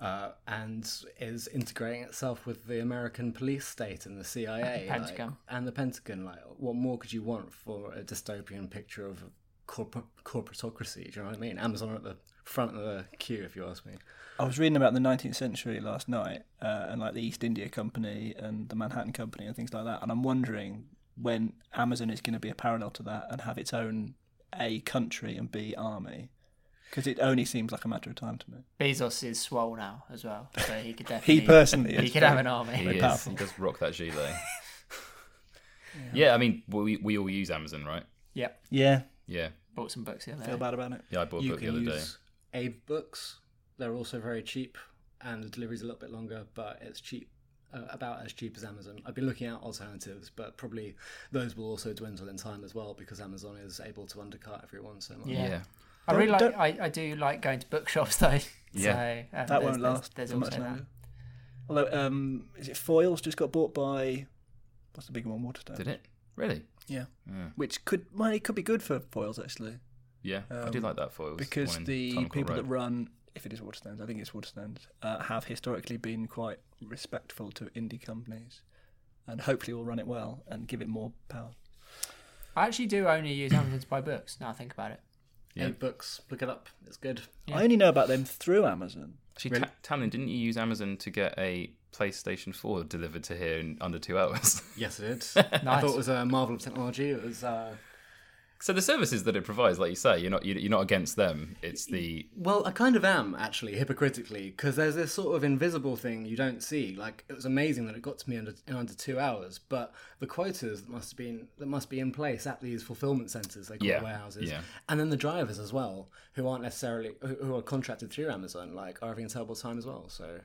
uh, and is integrating itself with the American police state and the CIA And the Pentagon. Like, and the Pentagon. Like, what more could you want for a dystopian picture of corpor- corporatocracy? Do you know what I mean? Amazon are at the front of the queue, if you ask me. I was reading about the 19th century last night, uh, and like the East India Company and the Manhattan Company and things like that. And I'm wondering when Amazon is going to be a parallel to that and have its own A country and B army, because it only seems like a matter of time to me. Bezos is swole now as well, so he could definitely He personally he is could have an army. He, Very is, he does rock that gilet. yeah. I mean, we we all use Amazon, right? Yep, Yeah, Yeah, bought some books the other feel bad about it. yeah. I bought a you book the can other day. use Abe books. They're also very cheap, and the delivery's a little bit longer, but it's cheap, uh, about as cheap as Amazon. I've been looking at alternatives, but probably those will also dwindle in time as well because Amazon is able to undercut everyone so much. Yeah. Yeah. I really like. Don't- I, I do like going to bookshops though. Yeah. so, um, That won't last There's for also much that. longer. Although, um, is it Foyles just got bought by what's the big one, Waterstone? Did it really? Yeah, Yeah. which could well, it could be good for Foyles actually. Yeah, I do Um, like that Foyles because the Tunnel Court people that run, if it is Waterstones, I think it's Waterstones, uh, have historically been quite respectful to indie companies, and hopefully will run it well and give it more power. I actually do only use Amazon to buy books. Now I think about it. Yeah. Abe books, look it up. It's good. I only know about them through Amazon. Actually, Really? Ta- Tamlin, didn't you use Amazon to get a PlayStation 4 delivered to here in under two hours? Yes, it did. I thought it was a marvel of technology. It was. Uh, so the services that it provides, like you say, you're not you're you're not against them. It's the Well, I kind of am actually hypocritically because there's this sort of invisible thing you don't see. Like it was amazing that it got to me under, in under two hours, but the quotas that must have been that must be in place at these fulfillment centres, they call Yeah, warehouses, yeah. and then the drivers as well, who aren't necessarily who who are contracted through Amazon, like are having a terrible time as well. So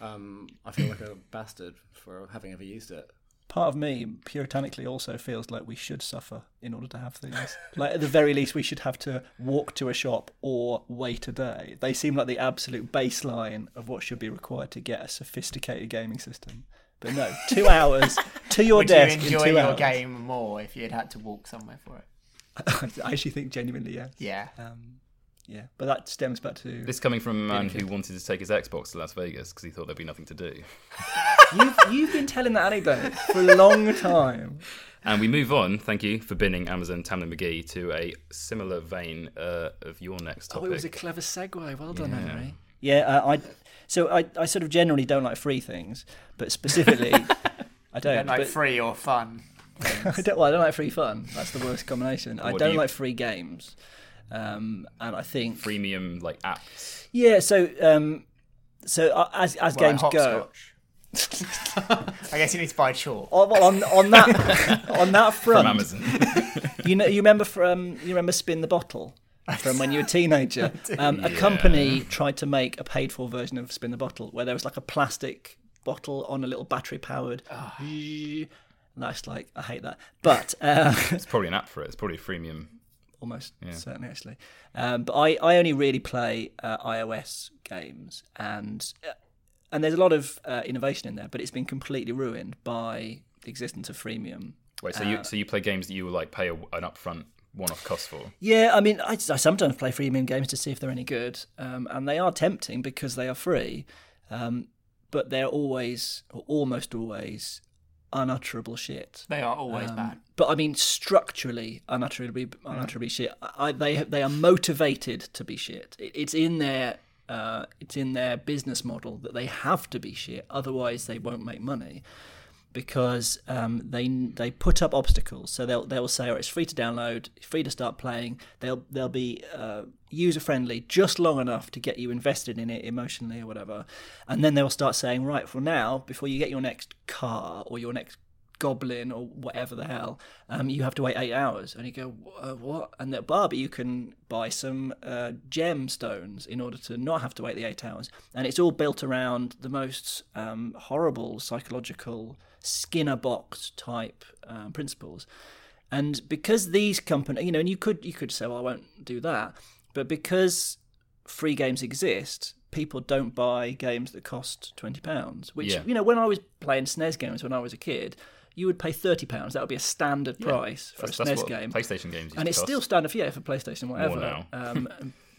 um, I feel like a bastard for having ever used it. Part of me, puritanically, also feels like we should suffer in order to have things. like at the very least, we should have to walk to a shop or wait a day. They seem like the absolute baseline of what should be required to get a sophisticated gaming system. But no, two hours to your Would you desk in enjoy two your hours. game more if you'd had to walk somewhere for it? I actually think genuinely yes. Yeah. Um, yeah, but that stems back to this coming from a man who wanted to take his Xbox to Las Vegas because he thought there'd be nothing to do. You've, you've been telling that anecdote for a long time. And we move on. Thank you for binning Amazon Tamlin Magee to a similar vein uh, of your next topic. Oh, it was a clever segue. Well done, Yeah. Henry. Yeah, uh, I. So I, I sort of generally don't like free things, but specifically, I don't. Don't like but- free or fun. I don't, well, I don't like free fun. That's the worst combination. I What do don't you- like free games, um, and I think Freemium like apps. yeah. So um, so uh, as as Well, games like go. I guess you need to buy chalk. oh, well, on on that on that front, From Amazon. you know, you remember from you remember spin the bottle from when you were a teenager. Um, a company tried to make a paid for version of spin the bottle where there was like a plastic bottle on a little battery powered. And that's like I hate that, but. Uh, it's probably an app for it. It's probably a freemium. Almost certainly actually. Um, but I, I only really play uh, iOS games, and uh, and there's a lot of uh, innovation in there, but it's been completely ruined by the existence of freemium. Wait, so Uh, you so you play games that you will like pay a, an upfront one-off cost for? Yeah, I mean, I, I sometimes play freemium games to see if they're any good, um, and they are tempting because they are free, um, but they're always, or almost always, unutterable shit. They are always Um, bad. But I mean, structurally, unutterably, unutterably shit. I, they they are motivated to be shit. It, it's in their uh, it's in their business model that they have to be shit. Otherwise, they won't make money because um, they they put up obstacles. So they'll they'll say, "Oh, it's free to download, free to start playing." They'll they'll be uh, user friendly just long enough to get you invested in it emotionally or whatever, and then they'll start saying, "Right, for now, before you get your next car or your next goblin or whatever the hell, um, you have to wait eight hours." And you go, uh, "What?" And that bar, but you can buy some uh, gemstones in order to not have to wait the eight hours, and it's all built around the most um, horrible psychological Skinner box type um, principles. And because these companies, you know, and you could you could say, well, I won't do that, but because free games exist, people don't buy games that cost twenty pounds. Which Yeah. you know, when I was playing SNES games when I was a kid, you would pay thirty pounds. That would be a standard price for a SNES game, PlayStation games. and it's cost. still standard for yeah for PlayStation whatever. Um,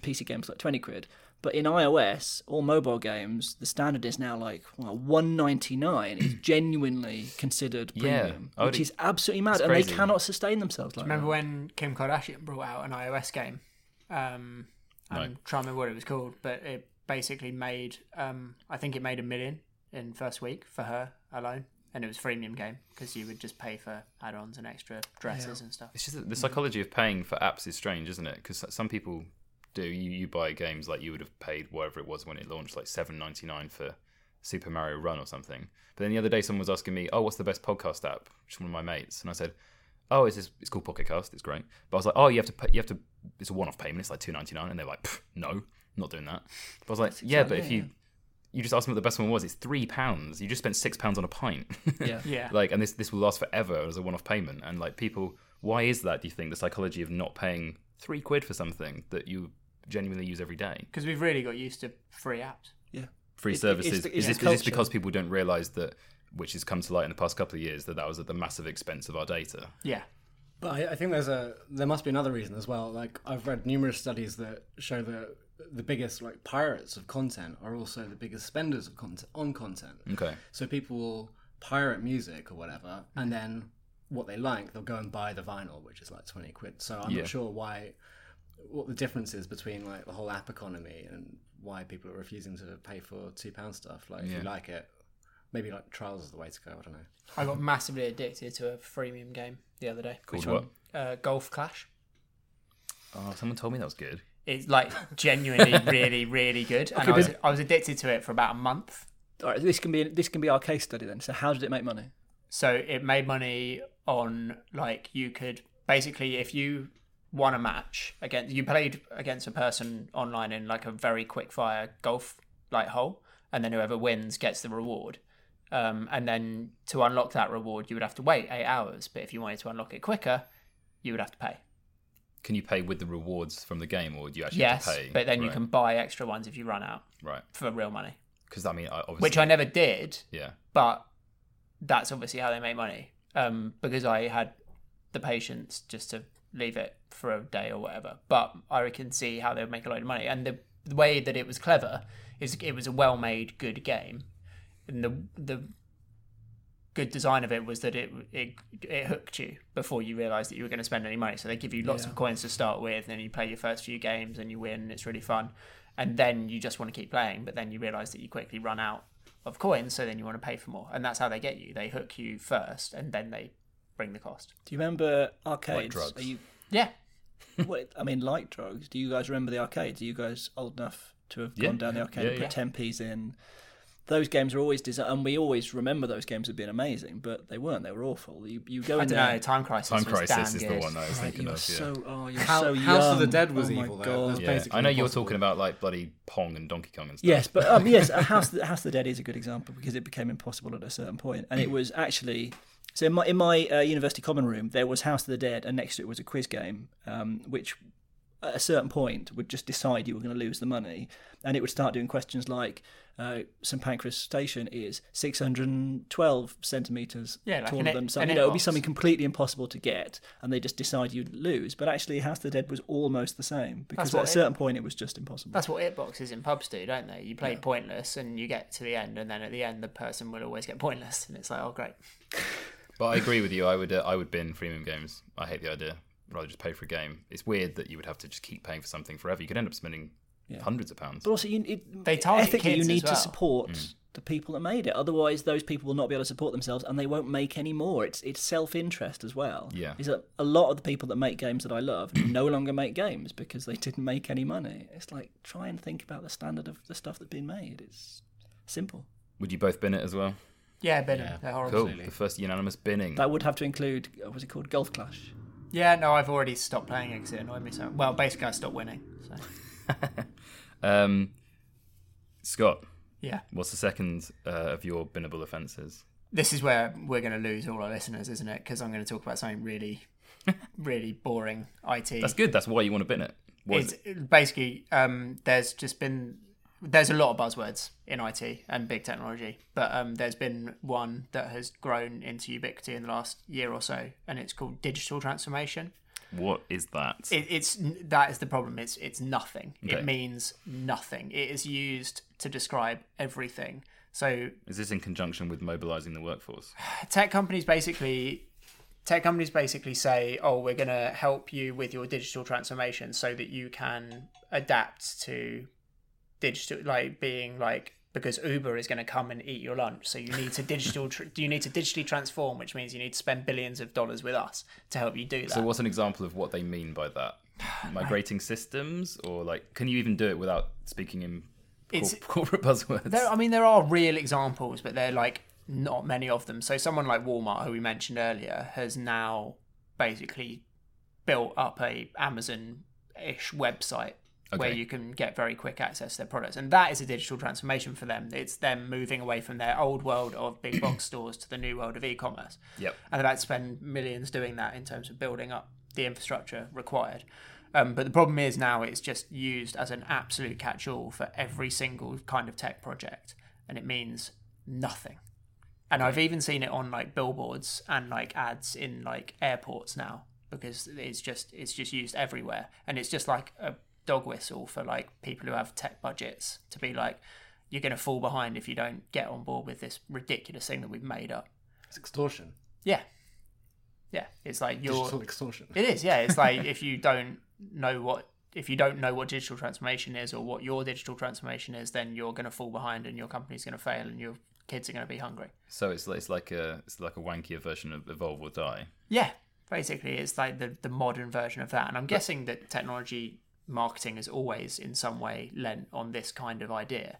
PC games like twenty quid. But in iOS or mobile games, the standard is now like well, one ninety nine is genuinely considered premium, I would- which is absolutely mad, and they cannot sustain themselves like Remember that. when Kim Kardashian brought out an iOS game? Um, I'm trying to remember what it was called, but it basically made, um, I think it made a million in first week for her alone, and it was a freemium game because you would just pay for add-ons and extra dresses and stuff. It's just that the psychology of paying for apps is strange, isn't it? Because some people do. You, you buy games like you would have paid whatever it was when it launched, like seven ninety nine for Super Mario Run or something. But then the other day, someone was asking me, "Oh, what's the best podcast app?" Which is one of my mates, and I said, "Oh, it's this, it's called Pocket Cast. It's great." But I was like, "Oh, you have to pay, you have to. It's a one off payment. It's like two ninety nine. And they're like, "No, I'm not doing that." But I was like, "Yeah, but if you." You just asked me what the best one was. It's three pounds. You just spent six pounds on a pint. Yeah. Yeah. like and this this will last forever as a one-off payment and like people why is that do you think the psychology of not paying three quid for something that you genuinely use every day Because we've really got used to free apps. Yeah. free It- it- services it's the- is, it's this, is this because people don't realize that which has come to light in the past couple of years that that was at the massive expense of our data Yeah. But I, I think there's a there must be another reason as well. Like I've read numerous studies that show that the biggest like pirates of content are also the biggest spenders of content on content. okay So people will pirate music or whatever, and then what they like, they'll go and buy the vinyl, which is like twenty quid. So I'm Yeah. not sure why, what the difference is between like the whole app economy and why people are refusing to pay for two pound stuff. Like if Yeah. you like it, maybe like trials is the way to go. I don't know. I got massively addicted to a freemium game the other day. called one? what Uh, Golf Clash. oh someone told me that was good It's like genuinely really, really good. And I, was, I was addicted to it for about a month. All right, this can be this can be our case study then. So how did it make money? So it made money on like you could basically if you won a match against you played against a person online in like a very quick fire golf like hole, and then whoever wins gets the reward. Um, and then to unlock that reward, you would have to wait eight hours. But if you wanted to unlock it quicker, you would have to pay. can you pay with the rewards from the game or do you actually Yes, have to pay but then you can buy extra ones if you run out right for real money, because i mean I- obviously which I never did. yeah but that's obviously how they make money. Um, because I had the patience just to leave it for a day or whatever. But I can see how they would make a lot of money. And the, the way that it was clever is it was a well-made, good game. And the the good design of it was that it it, it hooked you before you realised that you were going to spend any money. So they give you lots of coins to start with, and then you play your first few games and you win, and it's really fun. And then you just want to keep playing, but then you realise that you quickly run out of coins, so then you want to pay for more, and that's how they get you. They hook you first, and then they bring the cost. Do you remember arcades? drugs. Are you, Yeah, what, I mean, like drugs. Do you guys remember the arcades? Are you guys old enough to have Yeah. gone down the arcade Yeah, and yeah. put ten p's in? Those games are always designed, and we always remember those games have been amazing, but they weren't. They were awful. You, you go I in don't there. know. Time Crisis. Time was Crisis damn is the good. one I was Right, thinking you are of. Yeah. so oh, you're How- so House of the. Dead was oh evil, though. God. Was Yeah, I know you're impossible. talking about like bloody Pong and Donkey Kong and stuff. Yes, but um, yes, a House House of the Dead is a good example because it became impossible at a certain point, and it was actually so in my in my uh, university common room there was House of the Dead, and next to it was a quiz game, um, which at a certain point would just decide you were going to lose the money, and it would start doing questions like. Uh, St Pancras Station is 612 centimeters Yeah, like taller an it- than some. an You know, it would be something completely impossible to get, and they just decide you'd lose. But actually, House of the Dead was almost the same because at a it- certain point it was just impossible. That's what it boxes in pubs do, don't they? You play pointless, and you get to the end, and then at the end, the person will always get pointless, and it's like, oh great. But I agree with you. I would uh, I would bin freemium games. I hate the idea. I'd rather just pay for a game. It's weird that you would have to just keep paying for something forever. You could end up spending hundreds of pounds. But also, you, it, They target ethically, you need as to support Mm. the people that made it. Otherwise, those people will not be able to support themselves, and they won't make any more. It's it's self interest as well. Yeah. is that a lot of the people that make games that I love no longer make games because they didn't make any money. It's like try and think about the standard of the stuff that's been made. It's simple. Would you both bin it as well? Yeah, but Yeah. they're horrible. Cool. The first unanimous binning. That would have to include uh, what's it called, Golf Clash. Yeah, no, I've already stopped playing it because it annoyed me so. Well, basically, I stopped winning. So Um, Scott, yeah, what's the second uh, of your binnable offences? this is where we're going to lose all our listeners, isn't it? Because I'm going to talk about something really, really boring. IT. That's good. That's why you want to bin it. What is it's it? basically um, there's just been there's a lot of buzzwords in IT and big technology, but um, there's been one that has grown into ubiquity in the last year or so, and it's called digital transformation. What is that? It, it's that is the problem. It's it's nothing. Okay. It means nothing. It is used to describe everything. So Is this in conjunction with mobilising the workforce? tech companies basically tech companies basically say oh we're going to help you with your digital transformation so that you can adapt to digital like being like because uber is going to come and eat your lunch so you need to digital tr- you need to digitally transform which means you need to spend billions of dollars with us to help you do that So, what's an example of what they mean by that? Migrating systems, or like, can you even do it without speaking in It's- corporate buzzwords? There, I mean, there are real examples, but they're like not many of them. So someone like Walmart, who we mentioned earlier, has now basically built up a Amazon-ish website where you can get very quick access to their products, and that is a digital transformation for them. It's them moving away from their old world of big box stores to the new world of e-commerce. Yep. and they've had to spend millions doing that in terms of building up the infrastructure required. Um, but the problem is now it's just used as an absolute catch-all for every single kind of tech project, and it means nothing. And I've even seen it on like billboards and like ads in like airports now because it's just it's just used everywhere, and it's just like a dog whistle for like people who have tech budgets to be like, you're going to fall behind if you don't get on board with this ridiculous thing that we've made up. It's extortion. Yeah. Yeah. It's like you're Digital extortion. it is, yeah. It's like if you don't know what if you don't know what digital transformation is or what your digital transformation is, then you're gonna fall behind and your company's gonna fail and your kids are gonna be hungry. So it's it's like a it's like a wankier version of Evolve or Die. Yeah. Basically it's like the, the modern version of that. And I'm guessing that technology marketing has always in some way lent on this kind of idea.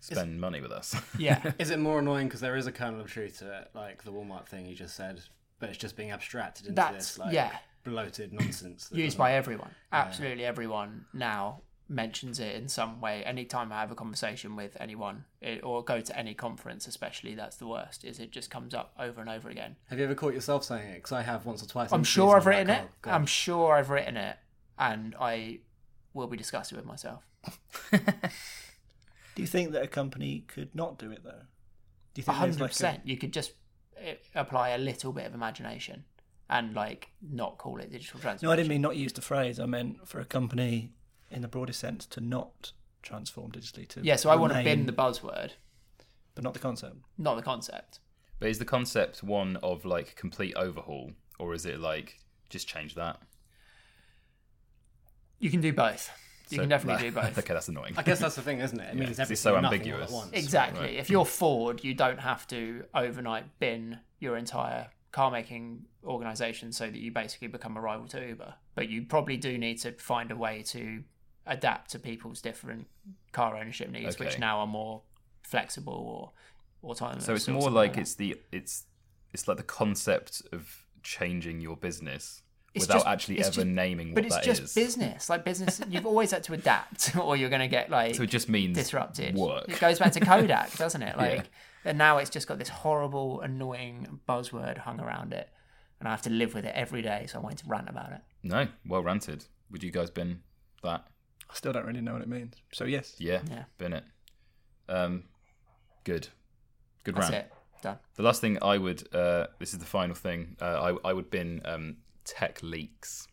Spend money with us. Yeah. Is it more annoying because there is a kernel of truth to it, like the Walmart thing you just said, but it's just being abstracted into That's- this like yeah. bloated nonsense. that used by everyone. Absolutely everyone now mentions it in some way. Anytime I have a conversation with anyone it, or go to any conference, especially, that's the worst. Is it just comes up over and over again. Have you ever caught yourself saying it? Because I have once or twice. I'm sure I've written I'm it. oh, God. I'm sure I've written it, and I will be disgusted with myself. Do you think that a company could not do it though? Do you think there's hundred like a- percent. You could just eh, apply a little bit of imagination and like not call it digital transformation. No, I didn't mean not use the phrase. I meant for a company, in the broadest sense, to not transform digitally. To Yeah, so I want to remain- bin the buzzword, but not the concept. not the concept. But is the concept one of like complete overhaul, or is it like just change that? You can do both. You So- can definitely do both. okay, that's annoying. I guess that's the thing, isn't it? It means it's so ambiguous. all at once. Exactly. Right. If you're Ford, you don't have to overnight bin your entire car making organization so that you basically become a rival to Uber. But you probably do need to find a way to adapt to people's different car ownership needs, which now are more flexible or autonomous. So it's more something like it's the it's it's like the concept of changing your business It's without just- actually it's ever just- naming But it's just is. business. Like business, you've always had to adapt, or you're going to get like So it just means disrupted. work. It goes back to Kodak, doesn't it? Like, Yeah. and now it's just got this horrible, annoying buzzword hung around it, and I have to live with it every day. So I'm waiting to rant about it. No, well ranted. Would you guys bin that? I still don't really know what it means. So yes. Yeah, Yeah. bin it. Um, good, good That's rant. it. Done. The last thing I would, uh, this is the final thing. Uh, I I would bin um, tech leaks.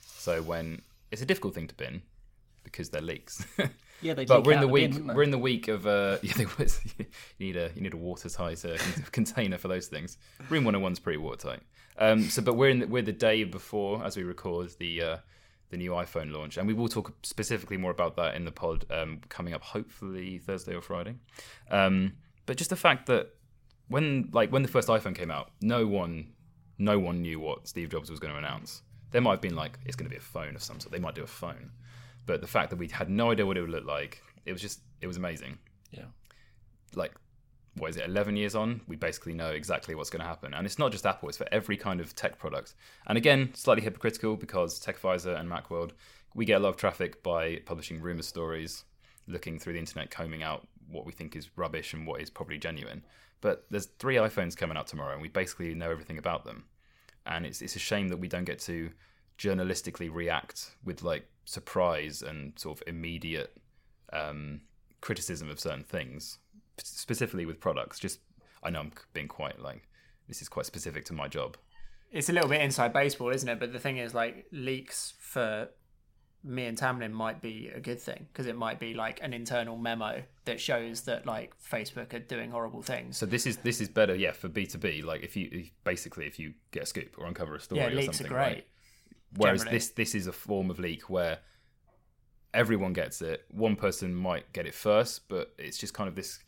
So when it's a difficult thing to bin because they're leaks. Yeah, they. but we're in the week. don't we're in the week of. Uh, yeah, they was, you need a you need a watertight uh, container for those things. Room 101's pretty watertight. Um, so, but we're in the, we're the day before as we record the uh, the new iPhone launch, and we will talk specifically more about that in the pod um, coming up, hopefully Thursday or Friday. Um, but just the fact that when like when the first iPhone came out, no one no one knew what Steve Jobs was going to announce. There might have been like it's going to be a phone of some sort. They might do a phone, but the fact that we had no idea what it would look like, it was just it was amazing. Yeah. Like what is it? Eleven years on, we basically know exactly what's going to happen, and it's not just Apple; it's for every kind of tech product. And again, slightly hypocritical because Tech Advisor and MacWorld, we get a lot of traffic by publishing rumor stories, looking through the internet, combing out what we think is rubbish and what is probably genuine. But there's three iPhones coming out tomorrow, and we basically know everything about them. And it's it's a shame that we don't get to journalistically react with like surprise and sort of immediate um, criticism of certain things, specifically with products. Just I know I'm being quite like this is quite specific to my job. It's a little bit inside baseball, isn't it? But the thing is, like leaks for me and Tamlin might be a good thing because it might be like an internal memo that shows that like Facebook are doing horrible things. So this is this is better, yeah, for B two B. Like if you if, basically if you get a scoop or uncover a story yeah, or leaks are something, great. right? Whereas generally. this this is a form of leak where everyone gets it. One person might get it first, but it's just kind of this.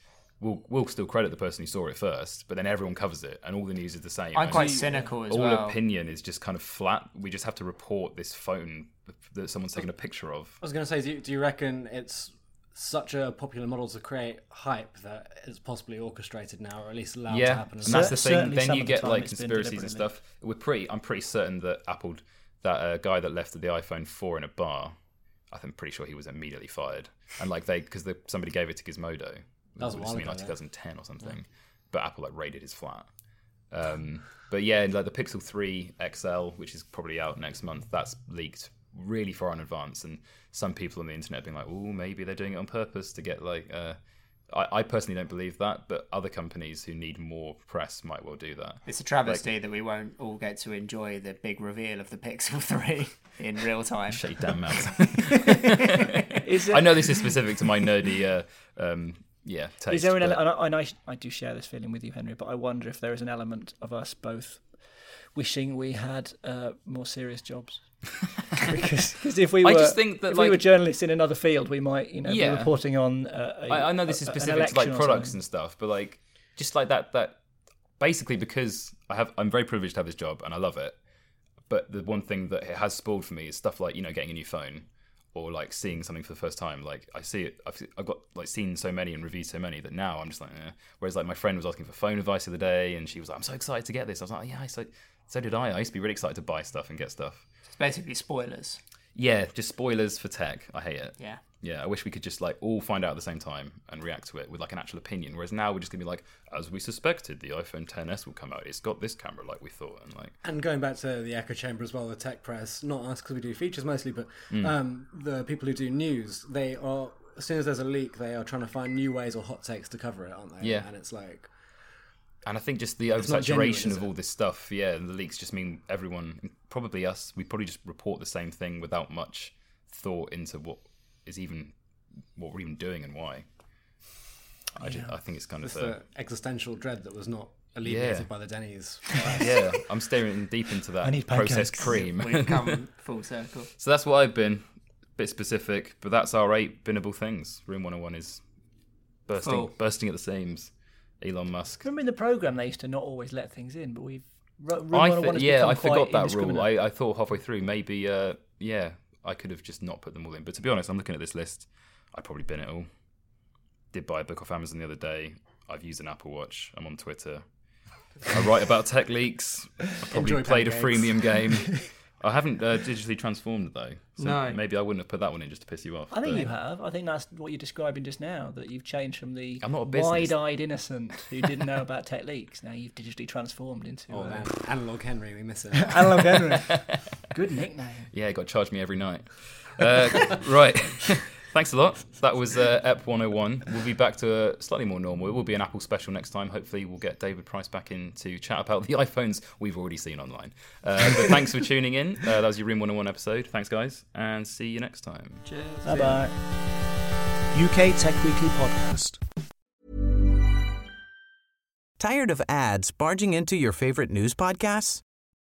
We'll we'll still credit the person who saw it first, but then everyone covers it, and all the news is the same. I'm and quite cynical as all well. All opinion is just kind of flat. We just have to report this phone that someone's taken a picture of. I was going to say, do you, do you reckon it's such a popular model to create hype that it's possibly orchestrated now, or at least allowed to yeah, happen? and that's the thing. certainly Then you of the get like conspiracies and stuff. We're pretty. I'm pretty certain that Apple, that uh, guy that left the iPhone four in a bar, I'm pretty sure he was immediately fired. And like they, because the, somebody gave it to Gizmodo. That was a It while like ago, yeah. 2010 or something. But Apple like raided his flat. Um, but yeah, like the Pixel 3 XL, which is probably out next month, that's leaked really far in advance, and some people on the internet being like, "Oh, maybe they're doing it on purpose to get like." Uh, I, I personally don't believe that, but other companies who need more press might well do that. It's a travesty that we won't all get to enjoy the big reveal of the Pixel 3 in real time. Shut your damn mouth. Is, I know this is specific to my nerdy, uh, um, yeah, taste. is there an but- element? And I, and I, I do share this feeling with you, Henry. But I wonder if there is an element of us both wishing we had uh, more serious jobs. because if we were, I just think that, if we were journalists in another field, we might, you know, Yeah. be reporting on. Uh, a- I, I know this is specific to like products and stuff, but like just like that that basically because I have I'm very privileged to have this job and I love it. But the one thing that it has spoiled for me is stuff like you know getting a new phone or like seeing something for the first time. Like I see it, I've, I've got like seen so many and reviewed so many that now I'm just like. Eh. Whereas like my friend was asking for phone advice the other day and she was like, "I'm so excited to get this." I was like, "Yeah, so so did I. I used to be really excited to buy stuff and get stuff." It's basically spoilers. Yeah, just spoilers for tech. I hate it. Yeah. Yeah, I wish we could just like all find out at the same time and react to it with like an actual opinion. Whereas now we're just gonna be like, as we suspected, the iPhone 10s will come out. It's got this camera like we thought, and like, And going back to the echo chamber as well, the tech press, not us because we do features mostly, but Mm. um, the people who do news, they are, as soon as there's a leak, they are trying to find new ways or hot takes to cover it, aren't they? Yeah. And it's like, and I think just the not oversaturation is of all this stuff. Yeah, and the leaks just mean everyone, probably us, we probably just report the same thing without much thought into what is even what we're even doing and why. I, just, I think it's kind it's of a, the existential dread that was not alleviated Yeah. by the Denny's. yeah, I'm staring deep into that I need processed cream. We've come full circle. so that's what I've been. Bit specific, but that's our eight binnable things. Room 101 is bursting, Full. bursting at the seams. Elon Musk. Remember in the program they used to not always let things in, but we've Room I 101 thi- has yeah, I forgot that rule. I, I thought halfway through maybe, uh, yeah, I could have just not put them all in. But to be honest, I'm looking at this list. I probably bin it all. Did buy a book off Amazon the other day. I've used an Apple Watch. I'm on Twitter. I write about tech leaks. I probably Enjoy played a freemium game. I haven't uh, digitally transformed though, so No. maybe I wouldn't have put that one in just to piss you off. I think but- you have. I think that's what you're describing just now. That you've changed from the I'm not a wide-eyed innocent who didn't know about tech leaks. Now you've digitally transformed into Oh, uh. Analog Henry, we miss it. Analog Henry. Good nickname. Yeah, got to charge me every night. Uh, right. Thanks a lot. That was uh, EP 101. We'll be back to a slightly more normal. It will be an Apple special next time. Hopefully, we'll get David Price back in to chat about the iPhones we've already seen online. Uh, but thanks for tuning in. Uh, that was your Room 101 episode. Thanks, guys, and see you next time. Cheers. Bye bye. UK Tech Weekly Podcast. Tired of ads barging into your favorite news podcasts?